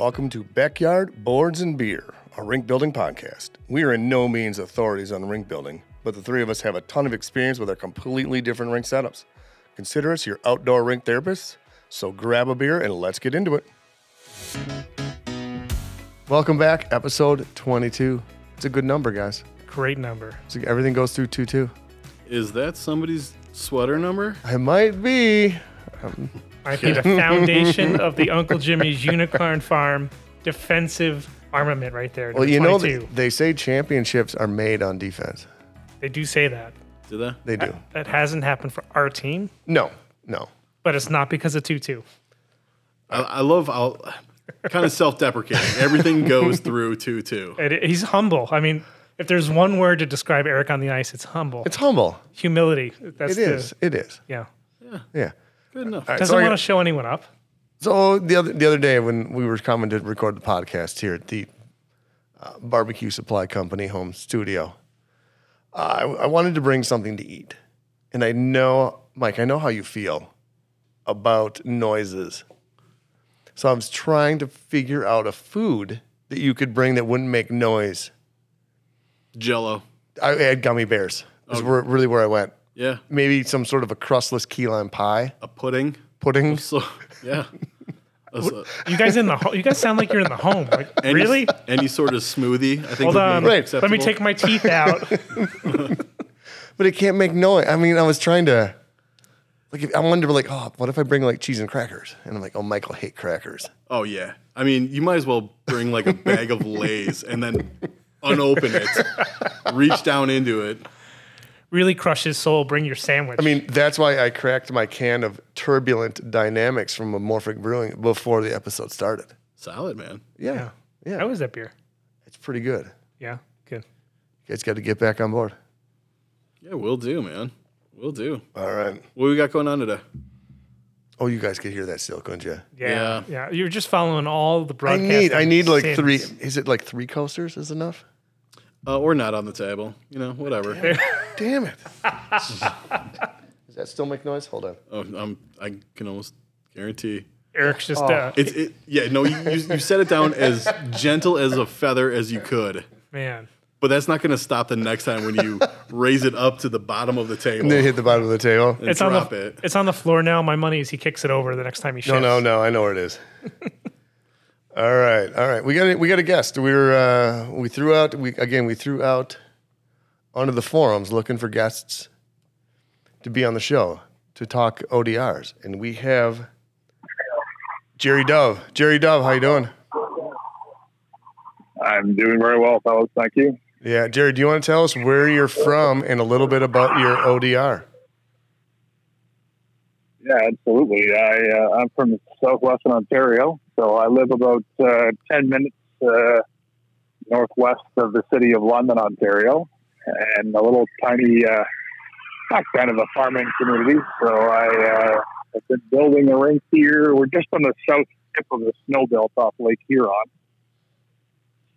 Welcome to Backyard Boards and Beer, a rink building podcast. We are in no means authorities on rink building, but the three of us have a ton of experience with our completely different rink setups. Consider us your outdoor rink therapists, so grab a beer and let's get into it. Welcome back, episode 22. It's a good number, guys. Great number. It's like everything goes through 2 2. Is that somebody's sweater number? It might be. Um, Might be the foundation of the Uncle Jimmy's Unicorn Farm defensive armament right there. Well, you know, 22. th- they say championships are made on defense. they do say that. Do they? They do. That hasn't happened for our team, No, no. but it's not because of 2 2. I, I love how kind of self-deprecating. Everything goes through two two. He's humble. I mean, if there's one word to describe Eric on the ice, it's humble. It's humble. humility. That's It the, is. It is. Yeah. Yeah. Good enough. All right, Doesn't so I want got- to show anyone up. So the other the other day when we were coming to record the podcast here at the uh, Barbecue Supply Company home studio, uh, I, I wanted to bring something to eat, and I know, Mike, I know how you feel about noises. So I was trying to figure out a food that you could bring that wouldn't make noise. Jello. I had gummy bears. Is where, really where I went. Yeah. Maybe some sort of a crustless key lime pie A pudding. pudding. So yeah. A- You guys in the ho- you guys sound like you're in the home. Like, any, really? Any sort of smoothie. I think. Hold would be on. Right. Let me take my teeth out. but it can't make noise. I mean, I was trying to, like, if, I wanted to be like, oh, what if I bring like cheese and crackers? And I'm like, oh, Michael hate crackers. Oh yeah. I mean, you might as well bring like a bag of Lay's and then unopen it, reach down into it. Really crush his soul. Bring your sandwich. I mean, that's why I cracked my can of turbulent dynamics from Amorphic Brewing before the episode started. Solid man. Yeah, yeah, how was that beer? it's pretty good. Yeah, good. You guys got to get back on board. Yeah, we'll do, man. We'll do. All right. What we got going on today? Oh, you guys could hear that still, couldn't you? Yeah, Yeah. yeah. You're just following all the I broadcast. need, I need like three. Is it like three coasters is enough? Uh, or not on the table. You know, whatever. Damn it! Does that still make noise? Hold on. Oh, I'm, I can almost guarantee. Eric's just. Oh. Uh, It's it, yeah no you, you you set it down as gentle as a feather as you could, man, but that's not going to stop the next time when you raise it up to the bottom of the table And then hit the bottom of the table. and it's on drop the it. it's on the floor now. My money is he kicks it over the next time he shifts. No, no, no. I know where it is. all right, all right. We got a, we got a guest. We were uh, we threw out we again we threw out onto the forums looking for guests to be on the show to talk ODRs, and we have Jerry Dove. Jerry Dove, how you doing? I'm doing very well, fellas. Thank you. Yeah, Jerry. Do you want to tell us where you're from and a little bit about your ODR? Yeah, absolutely. I uh, I'm from southwestern Ontario, so I live about uh, ten minutes uh, northwest of the city of London, Ontario, and a little tiny, uh, kind of a farming community. So I uh, have been building a rink here. We're just on the south tip of the snow belt off Lake Huron.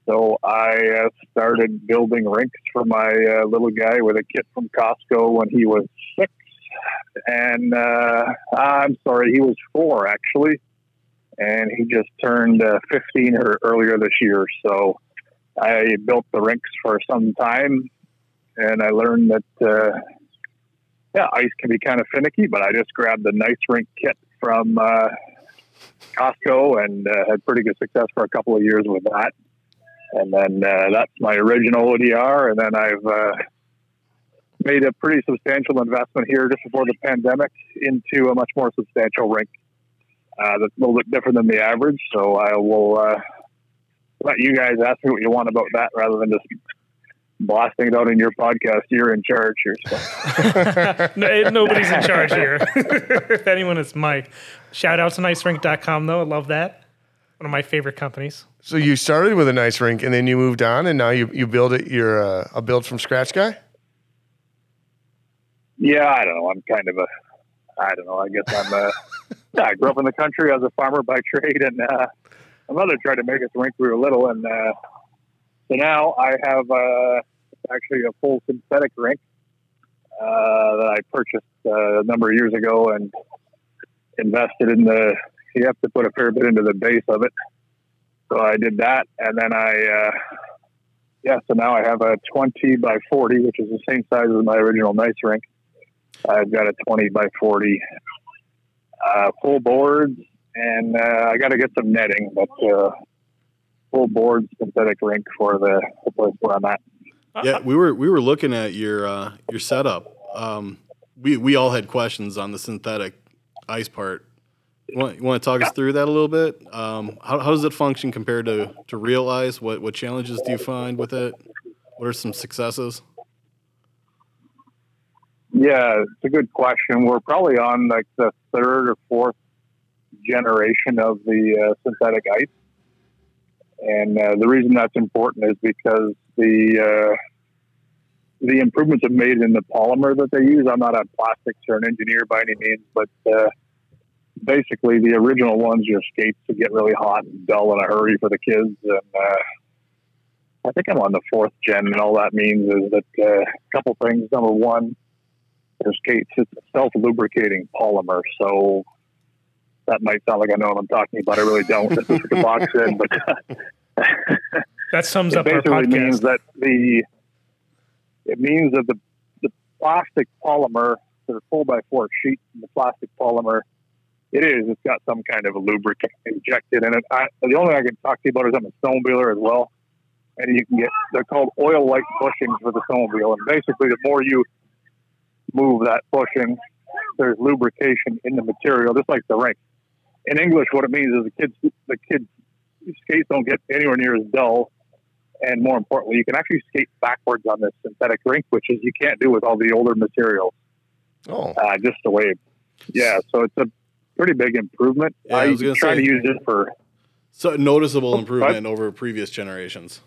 So I uh, started building rinks for my uh, little guy with a kit from Costco when he was six and uh, I'm sorry, he was four actually, and he just turned uh, 15 or earlier this year. So I built the rinks for some time, and I learned that uh, yeah, ice can be kind of finicky. But I just grabbed the nice rink kit from uh, Costco and uh, had pretty good success for a couple of years with that. And then uh, that's my original ODR, and then I've uh, made a pretty substantial investment here just before the pandemic into a much more substantial rink uh, that's a little bit different than the average. So I will let you guys ask me what you want about that rather than just blasting it out in your podcast. You're in charge here. So. No, nobody's in charge here. if anyone, it's Mike. Shout out to nicerink.com though. I love that. One of my favorite companies. So you started with a NiceRink, and then you moved on, and now you you build it. You're uh, a build from scratch guy. Yeah, I don't know. I'm kind of a, I don't know. I guess I'm a, yeah, I grew up in the country as a farmer by trade, and uh, my mother tried to make us rink when we were little, and uh, so now I have uh, actually a full synthetic rink uh, that I purchased uh, a number of years ago and invested in the. You have to put a fair bit into the base of it, So I did that, and then I, uh, yeah. So now I have a 20 by 40, which is the same size as my original NiceRink. I've got a 20 by 40 uh, full boards, and uh, I got to get some netting, but uh, full board synthetic rink for the, the place where I'm at. Yeah, we were we were looking at your uh, your setup. Um, we we all had questions on the synthetic ice part. You want, you want to talk us through that a little bit? Um, how, how does it function compared to, to real ice? What what challenges do you find with it? What are some successes? Yeah, it's a good question. We're probably on like the third or fourth generation of the uh, synthetic ice, and uh, the reason that's important is because the uh, the improvements have made in the polymer that they use. I'm not a plastics or an engineer by any means, but uh, basically the original ones, your skates would get really hot and dull in a hurry for the kids, and uh, I think I'm on the fourth gen, and all that means is that uh, a couple things. Number one their skates. It's a self-lubricating polymer, so that might sound like I know what I'm talking about. I really don't. Just put the box in, but That sums it up our basically means that the it means that the the plastic polymer, the four by four sheet, the plastic polymer, it is. It's got some kind of a lubricant injected in it. I, the only thing I can talk to you about is I'm a snowmobiler as well, and you can get they're called oil-like bushings for the snowmobile, and basically the more you move that bushing, there's lubrication in the material, just like the rink. In English, what it means is the kids the kids skates don't get anywhere near as dull and more importantly, you can actually skate backwards on this synthetic rink, which is you can't do with all the older materials. Oh, Uh, just the way, yeah. So it's a pretty big improvement. Yeah, I I, was gonna try to use it for. So noticeable Oh, improvement over previous generations.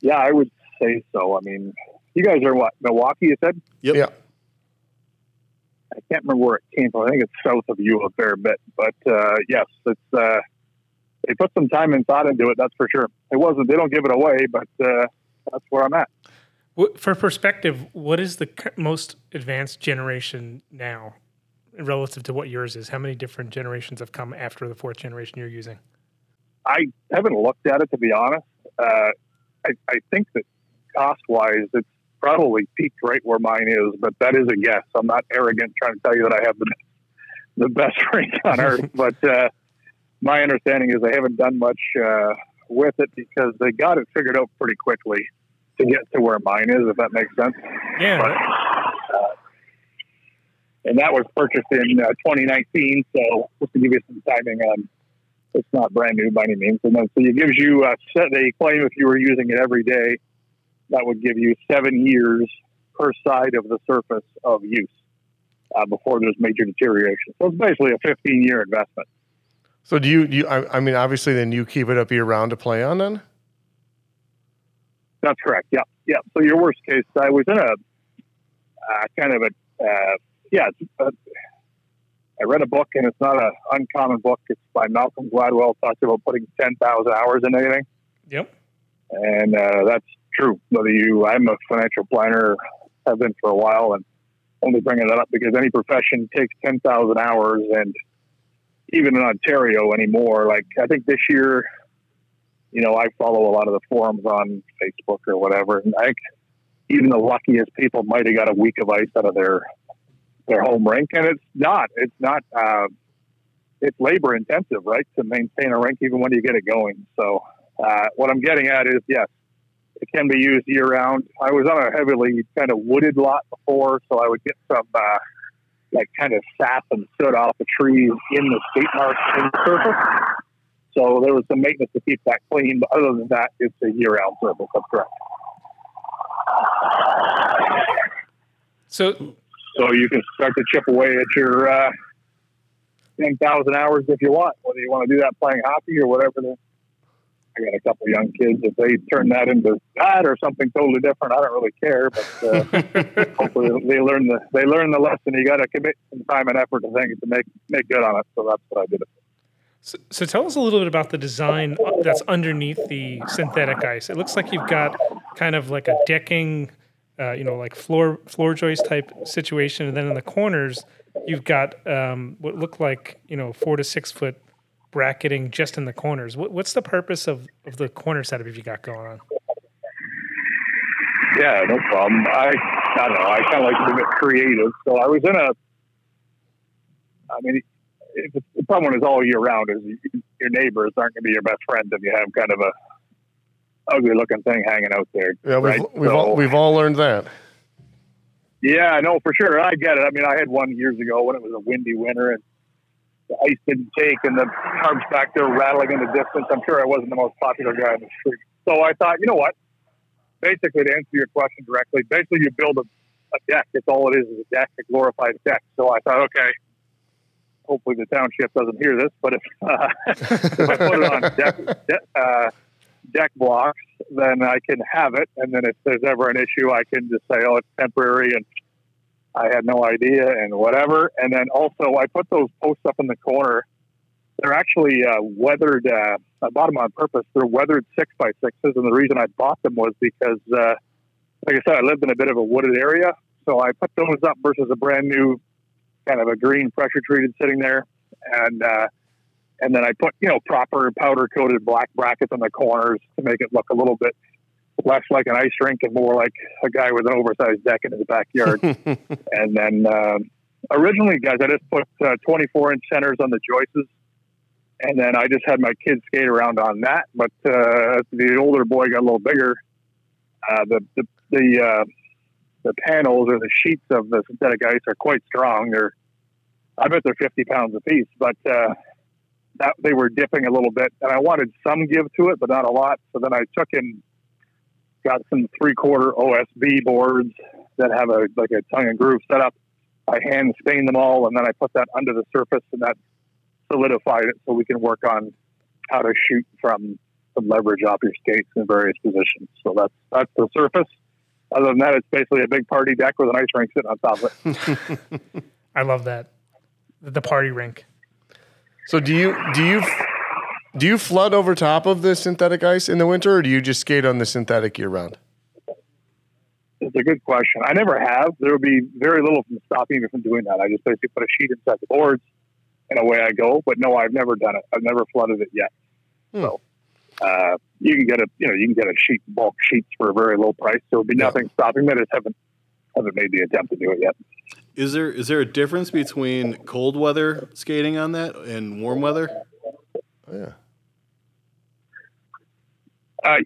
Yeah, I would say so. I mean, you guys are what Milwaukee? You said Yep. yeah. I can't remember where it came from. I think it's south of you a fair bit, but uh, yes, it's. Uh, they put some time and thought into it. That's for sure. It wasn't. They don't give it away, but uh, that's where I'm at. For perspective, what is the most advanced generation now relative to what yours is? How many different generations have come after the fourth generation you're using? I haven't looked at it to be honest. Uh, I, I think that cost wise, it's probably peaked right where mine is, but that is a guess. I'm not arrogant trying to tell you that I have the the best rink on earth, but uh, my understanding is they haven't done much uh, with it because they got it figured out pretty quickly to get to where mine is, if that makes sense. Yeah, But, uh, and that was purchased in uh, 2019. So just to give you some timing on, it's not brand new by any means. And then so it gives you a set. They claim if you were using it every day, that would give you seven years per side of the surface of use uh, before there's major deterioration. So it's basically a 15 year investment. So do you? Do you I, I mean, obviously, then you keep it up year round to play on. Then That's correct. Yeah, yeah. So your worst case, I was in a uh, kind of a uh, yeah. It's, uh, I read a book, and it's not an uncommon book. It's by Malcolm Gladwell. Talks about putting ten thousand hours in anything, yep. and uh, that's true. Whether you, I'm a financial planner, have been for a while, and only bringing that up because any profession takes ten thousand hours, and even in Ontario anymore. Like I think this year, you know, I follow a lot of the forums on Facebook or whatever, and I even the luckiest people might have got a week of ice out of their their home rink, and it's not. It's not. Uh, it's labor intensive, right, to maintain a rink even when you get it going. So uh, what I'm getting at is, yes, it can be used year round. I was on a heavily kind of wooded lot before, so I would get some uh, like kind of sap and soot off the trees in the skate marks in the surface. So there was some maintenance to keep that clean, but other than that, it's a year round surface. That's correct. So So you can start to chip away at your uh, 10,000 hours if you want, whether you want to do that playing hockey or whatever. The, I got a couple young kids. If they turn that into that or something totally different, I don't really care. But uh, hopefully they learn the they learn the lesson. You got to commit some time and effort to think to make make good on it. So that's what I did. So, so tell us a little bit about the design that's underneath the synthetic ice. It looks like you've got kind of like a decking, uh, you know, like floor floor joist type situation, and then in the corners you've got um, what look like you know four to six foot bracketing just in the corners. What, what's the purpose of, of the corner setup if you got going on? Yeah, no problem. I I don't know. I kind of like to be creative. So I was in a. I mean, it, the problem is all year round is your neighbors aren't going to be your best friends if you have kind of a ugly looking thing hanging out there. Yeah, we've right? we've So- all, we've all learned that. Yeah, I know for sure. I get it. I mean, I had one years ago when it was a windy winter and the ice didn't take and the tarps back there rattling in the distance. I'm sure I wasn't the most popular guy in the street. So I thought, you know what? Basically, to answer your question directly, basically you build a, a deck. It's all it is is a deck, a glorified deck. So I thought, okay, hopefully the township doesn't hear this, but if, uh, if I put it on deck, de- uh, deck blocks, then I can have it. And then if there's ever an issue, I can just say, oh, it's temporary and I had no idea and whatever. And then also, I put those posts up in the corner. They're actually uh, weathered. Uh, I bought them on purpose. They're weathered six by sixes, and the reason I bought them was because, uh, like I said, I lived in a bit of a wooded area, so I put those up versus a brand new kind of a green pressure treated sitting there, and uh, and then I put you know proper powder coated black brackets on the corners to make it look a little bit less like an ice rink and more like a guy with an oversized deck in his backyard. and then um, originally, guys, I just put uh, 24 inch centers on the joists, and then I just had my kids skate around on that. But uh, as the older boy got a little bigger, uh, the the the, uh, the panels or the sheets of the synthetic ice are quite strong. They're I bet they're 50 pounds a piece, but uh, that they were dipping a little bit, and I wanted some give to it, but not a lot. So then I took and got some three quarter OSB boards that have a like a tongue and groove setup. I hand stain them all, and then I put that under the surface, and that solidified it so we can work on how to shoot from some leverage off your skates in various positions. So that's that's the surface. Other than that, it's basically a big party deck with an ice rink sitting on top of it. I love that. The party rink. So do you do you do you flood over top of the synthetic ice in the winter, or do you just skate on the synthetic year round? It's a good question. I never have. There would be very little from stopping me from doing that. I just basically put a sheet inside the boards, and away I go. But no, I've never done it. I've never flooded it yet. Hmm. So uh, you can get a you know you can get a sheet bulk sheets for a very low price. So There would be Yeah. nothing stopping me. I just haven't haven't made the attempt to do it yet. Is there is there a difference between cold weather skating on that and warm weather? Yeah. Uh,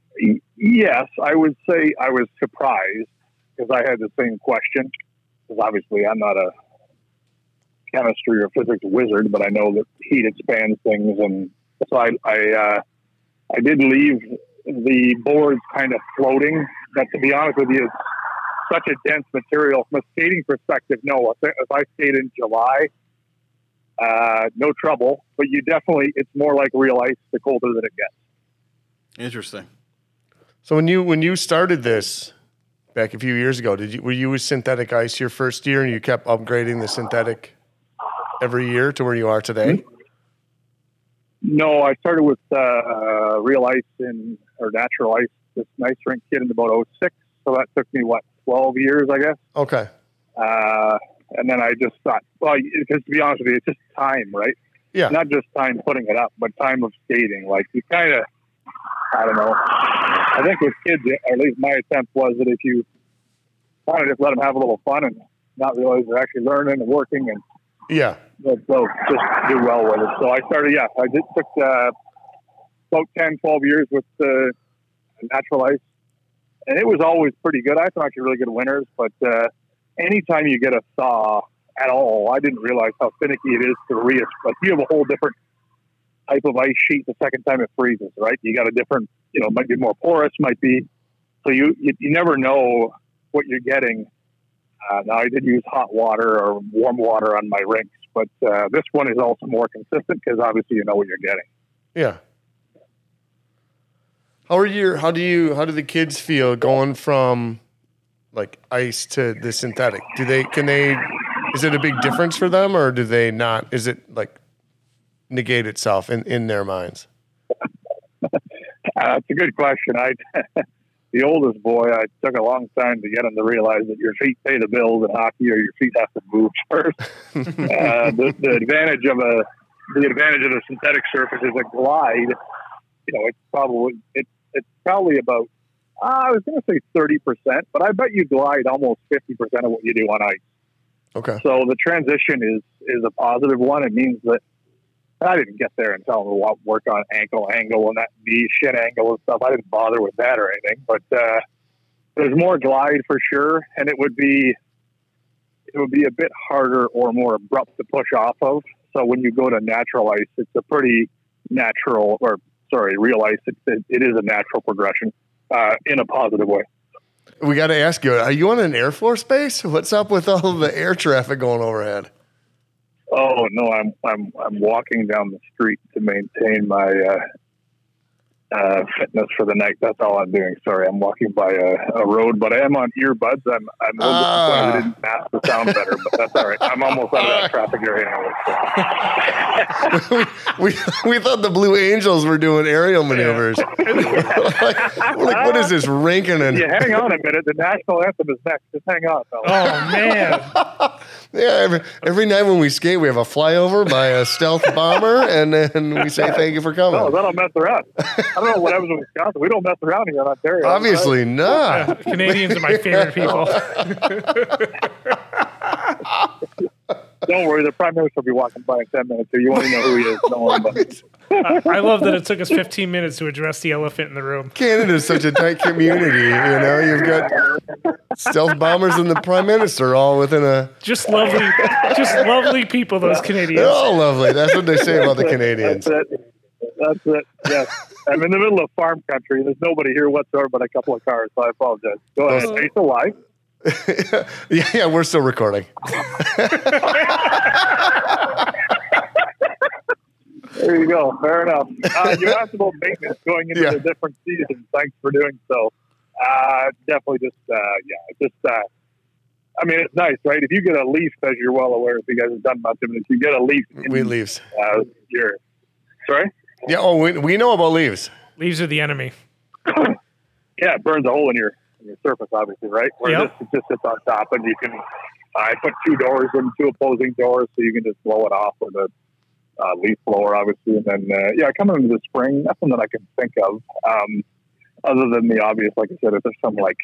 yes, I would say I was surprised because I had the same question. Because obviously I'm not a chemistry or physics wizard, but I know that heat expands things, and so I I, uh, I did leave the boards kind of floating. But to be honest with you, it's such a dense material from a skating perspective. No, if, I skate in July, uh, no trouble. But you definitely, it's more like real ice the colder that it gets. Interesting. So when you when you started this back a few years ago, did you were you with synthetic ice your first year, and you kept upgrading the synthetic every year to where you are today? No, I started with uh, real ice in or natural ice. This nice rink kid in about 06. So that took me what 12 years, I guess. Okay. Uh, and then I just thought, well, because to be honest with you, it's just time, right? Yeah. Not just time putting it up, but time of skating. Like you kind of, I don't know. I think with kids, or at least my attempt was that if you kind of just let them have a little fun and not realize they're actually learning and working and Yeah. they'll, they'll just do well with it. So I started, yeah, I did took uh, about 10, 12 years with uh, natural ice. And it was always pretty good. I thought actually really good winners, but uh, anytime you get a thaw at all, I didn't realize how finicky it is to re Like you have a whole different type of ice sheet the second time it freezes, right? You got a different, you know, might be more porous, might be. So you you, you never know what you're getting. Uh, now I did use hot water or warm water on my rinks, but uh, this one is also more consistent because obviously you know what you're getting. Yeah. How are your how do you how do the kids feel going from like ice to the synthetic? Do they can they is it a big difference for them or do they not is it like negate itself in, in their minds? Uh, it's a good question. I, the oldest boy, I took a long time to get him to realize that your feet pay the bills in hockey, or your feet have to move first. uh, the, the advantage of a the advantage of a synthetic surface is a glide. You know, it's probably it's it's probably about uh, I was going to say thirty percent, but I bet you glide almost fifty percent of what you do on ice. Okay. So the transition is is a positive one. It means that I didn't get there and tell them to work on ankle angle and that knee shin angle and stuff. I didn't bother with that or anything, but uh, there's more glide for sure, and it would be it would be a bit harder or more abrupt to push off of. So when you go to natural ice, it's a pretty natural, or sorry, real ice. It, it, it is a natural progression uh, in a positive way. We got to ask you: Are you on an Air Force base? What's up with all the air traffic going overhead? Oh no, I'm I'm I'm walking down the street to maintain my uh, uh, fitness for the night. That's all I'm doing. Sorry, I'm walking by a, a road, but I am on earbuds. I'm I'm a little disappointed I didn't mask the sound better, but that's all right. I'm almost out of that traffic area anyway. so. we we thought the Blue Angels were doing aerial maneuvers. like, like, what is this ranking and Yeah, hang on a minute. The national anthem is next. Just hang on, fellas. Oh man, Yeah, every, every night when we skate, we have a flyover by a stealth bomber, and then we say thank you for coming. Oh, that'll mess around. I don't know what happens in Wisconsin. We don't mess around here in Ontario. Obviously not. Canadians are my favorite people. Don't worry. The prime minister will be walking by in ten minutes. So you want to know who he is. Don't worry about it. I love that it took us 15 minutes to address the elephant in the room. Canada is such a tight community. You know, you've got stealth bombers and the prime minister all within a. Just lovely, just lovely people. Those They're Canadians. all lovely. That's what they say about the Canadians. That's it. Yes. I'm in the middle of farm country. There's nobody here whatsoever but a couple of cars, so I apologize. Go ahead. Are you still live? yeah, yeah, we're still recording. There you go. Fair enough. Uh, you asked about maintenance going into Yeah. the different seasons. Thanks for doing so. Uh, definitely just, uh, yeah, just, uh, I mean, it's nice, right? If you get a leaf, as you're well aware, if you guys have done it, if you get a leaf, We leaves. uh, you're, sorry? Yeah. Oh, we, we know about leaves. Leaves are the enemy. yeah, it burns a hole in your in your surface, obviously, right? Where Yep. this it just sits on top, and you can. I put two doors in, two opposing doors, so you can just blow it off with a uh, leaf blower, obviously. And then, uh, yeah, coming into the spring, nothing that I can think of, um, other than the obvious. Like I said, if there's some like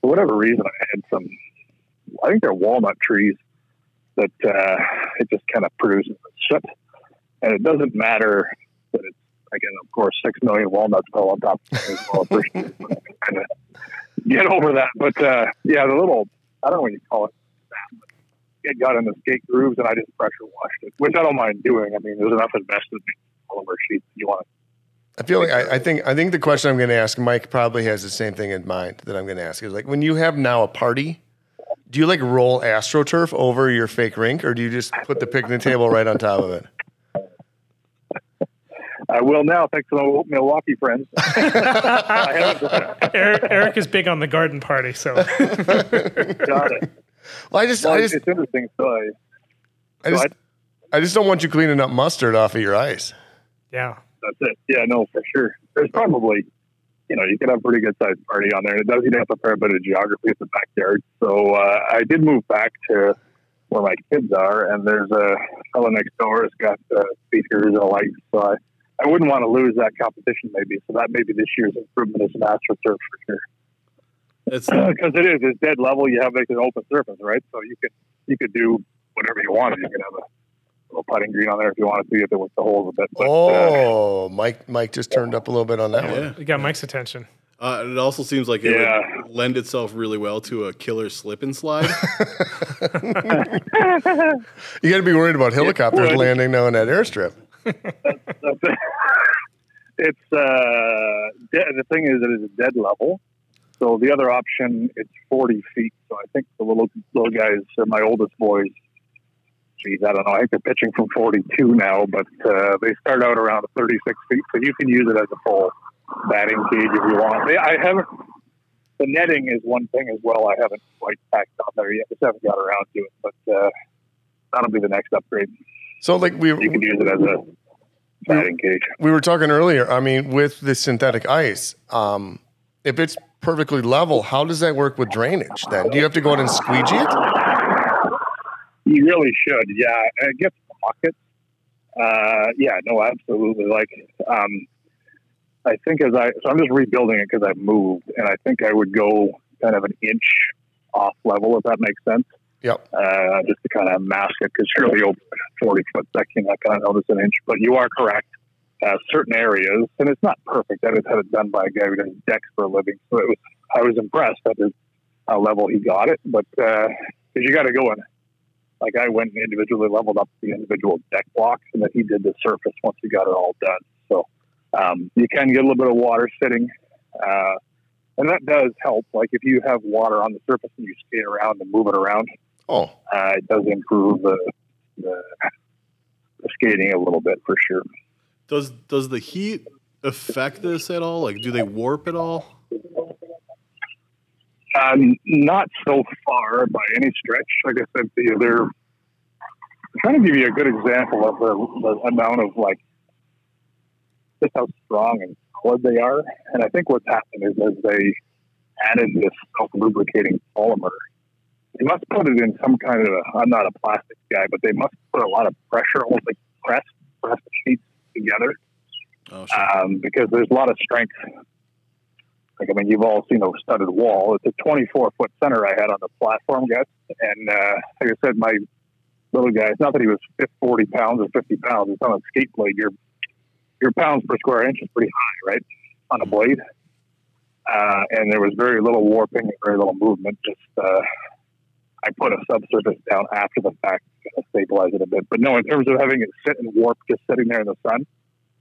for whatever reason, I had some. I think they're walnut trees that uh, it just kind of produces shit, and it doesn't matter that it's again, of course, six million walnuts fell on top of well. Kind of get over that. But uh, yeah, the little I don't know what you call it. It got in the skate grooves, and I just pressure washed it, which I don't mind doing. I mean, there's enough invested in all of sheets. You want I feel like I, I think I think the question I'm going to ask Mike probably has the same thing in mind that I'm going to ask is like when you have now a party, do you like roll astroturf over your fake rink, or do you just put the picnic table right on top of it? I will now, thanks to my Milwaukee friends. Eric, Eric is big on the garden party, so got it. Well, I just Well, I it's interesting. So I, I just what? I just don't want you cleaning up mustard off of your ice. yeah. that's it. Yeah, no, for sure. There's probably, you know, you can have a pretty good sized party on there. And It does eat up a fair bit of geography at the backyard. So uh, I did move back to where my kids are, and there's a fellow next door has got uh, speakers and a light. So I, I wouldn't want to lose that competition, maybe. So that maybe this year's improvement is an AstroTurf for sure. It's Because it is, it's dead level. You have like an open surface, right? So you could you could do whatever you wanted. You could have a little putting green on there if you wanted to, get there with the holes a bit. But, uh, Oh, Mike Mike just turned up a little bit on that one. yeah. We got Mike's attention. Uh, it also seems like it Yeah. would lend itself really well to a killer slip and slide. You got to be worried about helicopters landing now in that airstrip. It's uh, de- the thing is, it is a dead level. So the other option, it's 40 feet. So I think the little little guys, uh, my oldest boys, geez, I don't know. I think they're pitching from 42 now, but uh, they start out around 36 feet. So you can use it as a full batting cage if you want. They, I haven't. The netting is one thing as well. I haven't quite packed on there yet. I just haven't got around to it, but uh, that'll be the next upgrade. So like we You can use it as a batting cage. we were talking earlier. I mean, with the synthetic ice, um, if it's perfectly level, how does that work with drainage? Then do you have to go out and squeegee it? You really should, yeah. It gets pockets. Uh, yeah, no, absolutely. Like, um, I think as I, so I'm just rebuilding it because I've moved, and I think I would go kind of an inch off level, if that makes sense. Yep. Uh, just to kind of mask it, because surely open 40 foot section, I kind of notice an inch. But you are correct. Uh, certain areas, and it's not perfect. I just had it done by a guy who does decks for a living, so it was. I was impressed at the uh, level he got it, but because you got to go in like I went and individually leveled up the individual deck blocks, and then he did the surface once he got it all done. So um, you can get a little bit of water sitting, uh, and that does help. Like if you have water on the surface and you skate around and move it around, Oh, uh, it does improve the, the, the skating a little bit for sure. Does does the heat affect this at all? Like, do they warp at all? Um, not so far by any stretch. Like I said to you, they're I'm trying to give you a good example of the, the amount of like just how strong and solid they are. And I think what's happened is as they added this self lubricating polymer, they must put it in some kind of a, I'm not a plastic guy, but they must put a lot of pressure, almost like press, press the sheets together Oh, sure. um, because there's a lot of strength. Like, I mean, you've all seen a studded wall. It's a 24 foot center I had on the platform, guys. And uh, like I said, my little guy, it's not that he was 40 pounds or 50 pounds. It's on a skate blade. Your your pounds per square inch is pretty high, right? On a blade. Uh, and there was very little warping very little movement. Just uh, I put a subsurface down after the fact to stabilize it a bit. But no, in terms of having it sit and warp just sitting there in the sun,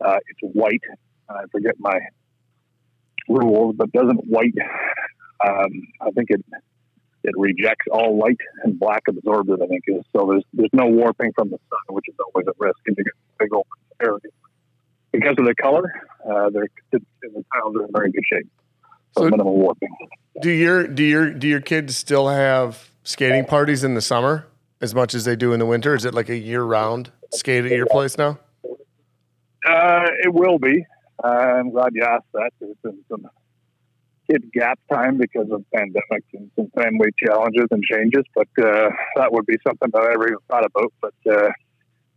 uh, it's white. I forget my rules, but doesn't white. Um, I think it it rejects all light and black absorbs it. I think is so. There's there's no warping from the sun, which is always a risk, and you get big open areas. Because of the color, uh, they're the tiles are in very good shape. So, So- minimal warping. do your do your do your kids still have skating parties in the summer as much as they do in the winter? Is it like a year round skate at your place now? Uh, it will be. Uh, I'm glad you asked that. There's been some kid gap time because of pandemic and some family challenges and changes, but uh, that would be something that I never even thought about. But uh,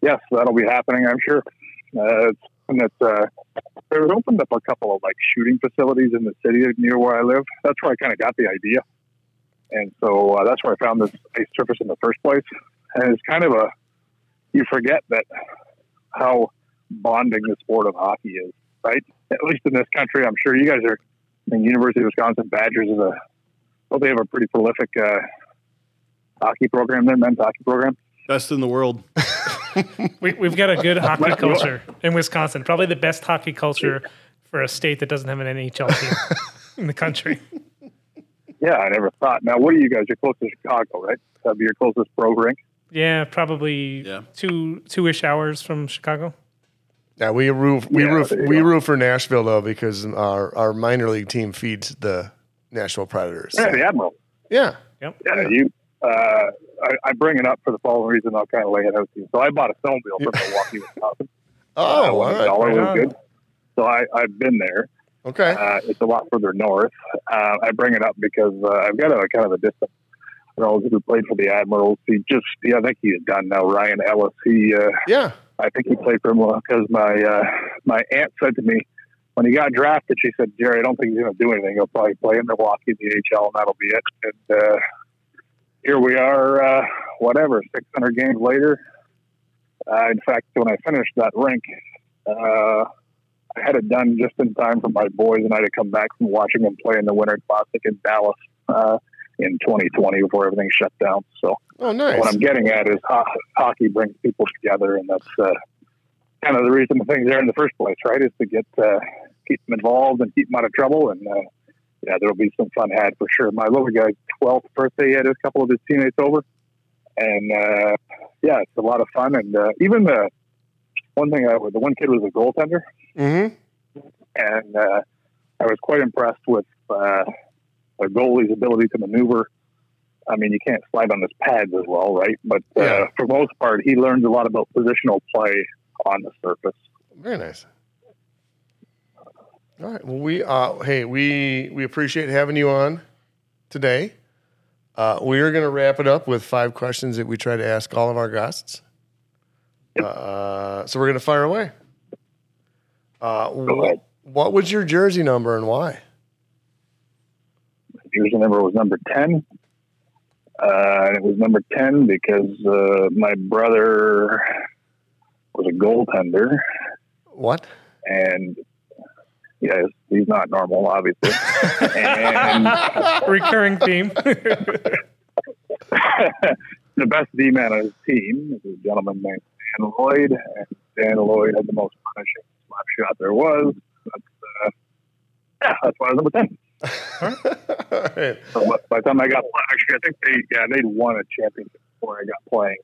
yes, that'll be happening, I'm sure. Uh, it's something that uh, there's opened up a couple of like shooting facilities in the city near where I live. That's where I kind of got the idea, and so uh, that's where I found this ice surface in the first place. And it's kind of a you forget that how bonding the sport of hockey is, right? At least in this country, I'm sure you guys are. I mean, University of Wisconsin Badgers is a well, they have a pretty prolific uh, hockey program there, men's hockey program. Best in the world. We, we've got a good hockey culture in Wisconsin. Probably the best hockey culture for a state that doesn't have an NHL team in the country. Yeah, I never thought. Now, what are you guys? You're close to Chicago, right? That'd be your closest pro rink. Yeah, probably Yeah. two two ish hours from Chicago. Yeah, we roof we Yeah, root there you we go. root for Nashville though because our our minor league team feeds the Nashville Predators. Yeah, the Admiral. Yeah. Yep. Yeah, you. Uh, I, I bring it up for the following reason. I'll kind of lay it out to you. So I bought a snowmobile from Milwaukee, Wisconsin. Oh, uh, all when the right. dollar Right was on. good. So I, I've been there. Okay. Uh, it's a lot further north. Uh, I bring it up because uh, I've got a kind of a distant relative who played for the Admirals. He just, yeah, I think he is done now. Ryan Ellis. He, uh, Yeah. I think he played for him because my uh, my aunt said to me when he got drafted, she said, "Jerry, I don't think he's going to do anything. He'll probably play in Milwaukee in the AHL, and that'll be it." And uh, here we are, uh, whatever, 600 games later. Uh, in fact, when I finished that rink, uh, I had it done just in time for my boys and I to come back from watching them play in the Winter Classic in Dallas uh, in 2020 before everything shut down. So Oh, nice. what I'm getting at is ho- hockey brings people together, and that's uh, kind of the reason the thing's there in the first place, right? Is to get uh, keep them involved and keep them out of trouble. And uh, yeah, there'll be some fun had for sure. My little guy's 12th birthday, he had a couple of his teammates over, and uh, yeah, it's a lot of fun. And uh, even the one thing, I, the one kid was a goaltender, Mm-hmm. and uh, I was quite impressed with uh, the goalie's ability to maneuver. I mean, you can't slide on his pads as well, right? But uh, Yeah. for most part, he learns a lot about positional play on the surface. Very nice. All right. Well, we uh, hey, we we appreciate having you on today. Uh, we are going to wrap it up with five questions that we try to ask all of our guests. Uh, so we're gonna fire away. Uh, Go ahead. wh- what was your jersey number and why? Jersey number was number 10. Uh, it was number 10 because uh, my brother was a goaltender. What? And yes, he's not normal, obviously. and Recurring theme. the best D man on his team is a gentleman named Dan Lloyd. And Dan Lloyd had the most punishing slap shot there was. That's, uh, yeah, that's why I was number 10. All right. So by- by the time I got actually, I think they yeah they'd won a championship before I got playing.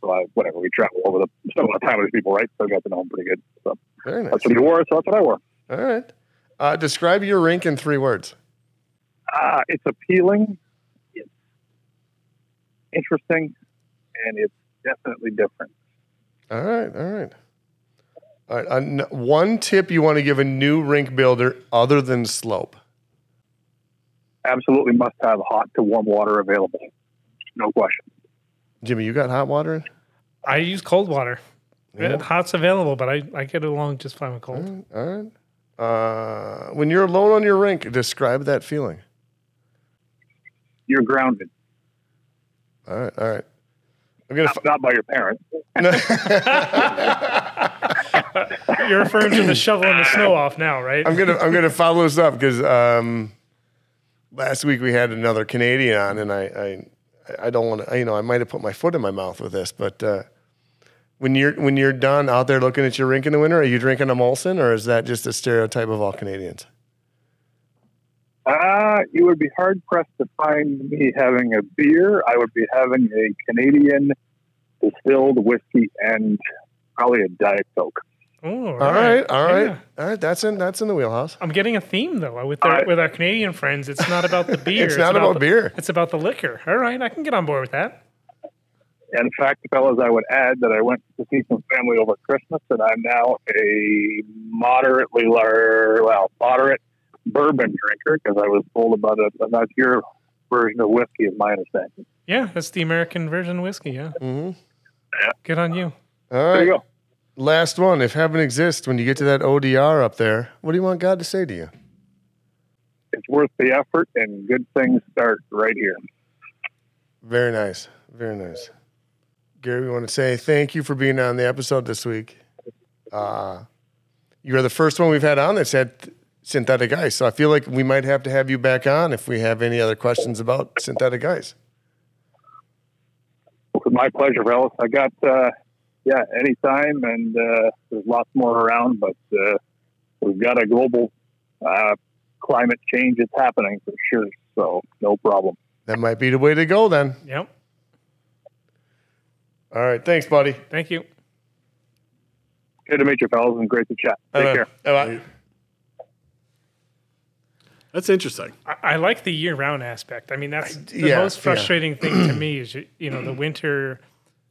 So I, whatever we travel over the spent a lot of time with these people, right? So I got to know them pretty good. So Very nice. that's what he wore. So that's what I wore. All right. Uh, describe your rink in three words. Uh, it's appealing. It's interesting, and it's definitely different. All right. All right. All right. Uh, n- one tip you want to give a new rink builder other than slope. Absolutely must have hot to warm water available. No question. Jimmy, you got hot water? I use cold water. Yeah. Hot's available, but I, I get along just fine with cold. All right. Uh, when you're alone on your rink, describe that feeling. You're grounded, All right. All right. I'm gonna. not, not by your parents. You're referring to the shoveling the snow off now, right? I'm gonna I'm gonna follow this up because um, last week we had another Canadian on, and I I, I don't want to you know I might have put my foot in my mouth with this, but uh, when you're when you're done out there looking at your rink in the winter, are you drinking a Molson or is that just a stereotype of all Canadians? Uh, you would be hard pressed to find me having a beer. I would be having a Canadian distilled whiskey and probably a Diet Coke. Oh, All right, all right, Yeah. all right. That's in that's in the wheelhouse. I'm getting a theme though with our, Alright. with our Canadian friends. It's not about the beer. It's not about the, beer. It's about the liquor. All right, I can get on board with that. In fact, fellas, I would add that I went to see some family over Christmas, and I'm now a moderately lar- well, moderate bourbon drinker because I was told about it. That's your version of whiskey, is my understanding. Yeah, that's the American version of whiskey. Yeah, hmm good on you. All There you go. last one. If heaven exists, when you get to that ODR up there, what do you want God to say to you? It's worth the effort, and good things start right here. Very nice. Very nice. Gary, we want to say thank you for being on the episode this week. Uh, you're the first one we've had on that's had synthetic ice. So I feel like we might have to have you back on if we have any other questions about synthetic ice. It my pleasure, fellas. I got, uh, yeah, anytime, and uh, there's lots more around, but uh, we've got a global uh, climate change that's happening for sure. So no problem. That might be the way to go then. Yep. All right. Thanks, buddy. Thank you. Good to meet you, fellas, and great to chat. Take Bye-bye. care. Bye-bye. That's interesting. I, I like the year-round aspect. I mean, that's the yeah, most yeah. frustrating thing to me is you, you know the winter.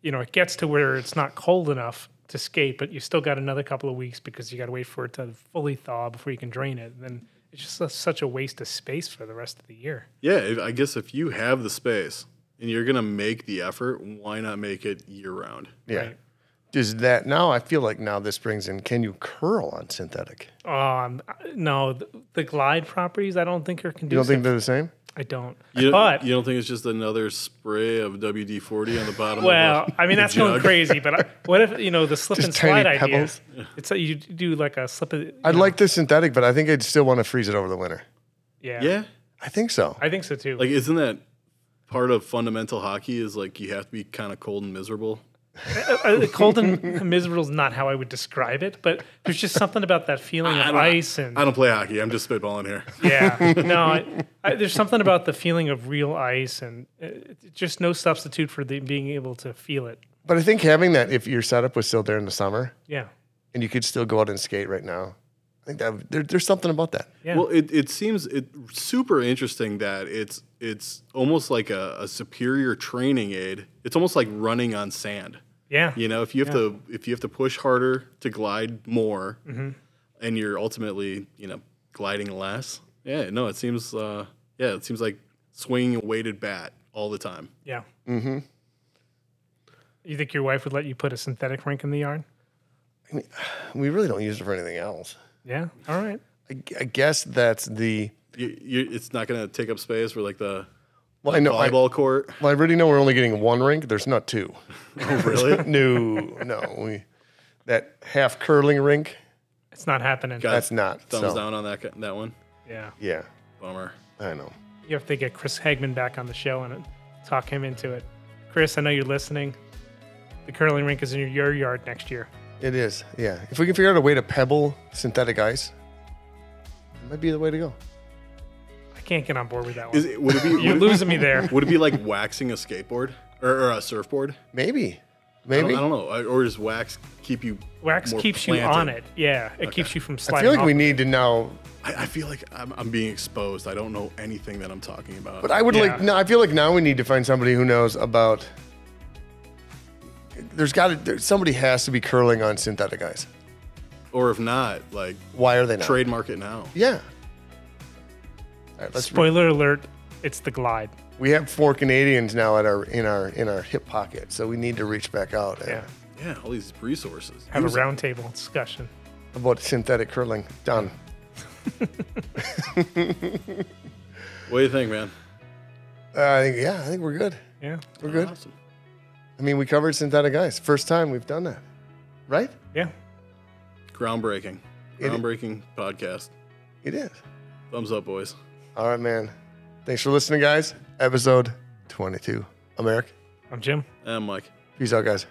You know, it gets to where it's not cold enough to skate, but you still got another couple of weeks because you got to wait for it to fully thaw before you can drain it. And then it's just a, such a waste of space for the rest of the year. Yeah, if, I guess if you have the space and you're gonna make the effort, why not make it year round? Yeah. Right. Does that now? I feel like now this brings in can you curl on synthetic? Um, no, the, the glide properties I don't think are You don't think they're the same? I don't. You, but you don't think it's just another spray of WD forty on the bottom? well, of a, I mean that's going crazy. But I, what if you know the slip Just and slide tiny idea? pebbles. It's like you do like a slip. Of, I'd like the synthetic, but I think I'd still want to freeze it over the winter. yeah, Yeah, I think so. I think so too. like isn't that part of fundamental hockey? Is like you have to be kind of cold and miserable. Uh, cold and miserable is not how I would describe it, but there's just something about that feeling I of don't- ice and I don't play hockey. I'm just spitballing here. yeah. No, I, I, there's something about the feeling of real ice and uh, just no substitute for the, being able to feel it. But I think having that, if your setup was still there in the summer Yeah, and you could still go out and skate right now, I think that there, there's something about that. yeah. Well, it, it seems it super interesting that it's it's almost like a, a superior training aid. It's almost like running on sand. yeah, You know, if you have to if you have to push harder to glide more, Mm-hmm. and you're ultimately you know gliding less. Yeah, no, it seems uh, yeah, it seems like swinging a weighted bat all the time. yeah. Mm-hmm. You think your wife would let you put a synthetic rink in the yard? I mean, We really don't use it for anything else. Yeah. All right. I, I guess that's the. You, you, it's not going to take up space for like the Well, I know. I, volleyball court. well, I already know we're only getting one rink. There's not two. Oh, really? No, no. We that half curling rink. It's not happening. Got That's not. thumbs so, down on that that one. Yeah. Yeah, Bummer. I know. You have to get Chris Hagman back on the show and talk him into it. Chris, I know you're listening. The curling rink is in your, your yard next year. It is. Yeah. If we can figure out a way to pebble synthetic ice, it might be the way to go. I can't get on board with that one. Is it, would it be You're would, it- losing me there. would it be like waxing a skateboard or, or a surfboard? Maybe. I don't, Maybe. I don't know. I- Or does wax keep you? Wax more keeps you on it. Yeah, it keeps you from sliding. I feel like off. we need to now. I, I feel like I'm, I'm being exposed. I don't know anything that I'm talking about. But I would Yeah. like. No, I feel like now we need to find somebody who knows about. There's got to. There, somebody has to be curling on synthetic ice. or if not, like Why are they not? trademark it now. Yeah. All right, let's. Spoiler alert: it's the Glide. we have four Canadians now at our in our in our hip pocket, so we need to reach back out. and- Yeah, Yeah, all these resources. have Use a roundtable discussion. About synthetic curling. Done. What do you think, man? Uh, I think. Yeah, I think we're good. Yeah, We're good. Awesome. I mean, we covered synthetic ice. First time we've done that, right? yeah. Groundbreaking. It- Groundbreaking podcast. It is. Thumbs up, boys. All right, man. Thanks for listening, guys. Episode 22. I'm Eric. I'm Jim. And I'm Mike. Peace out, guys.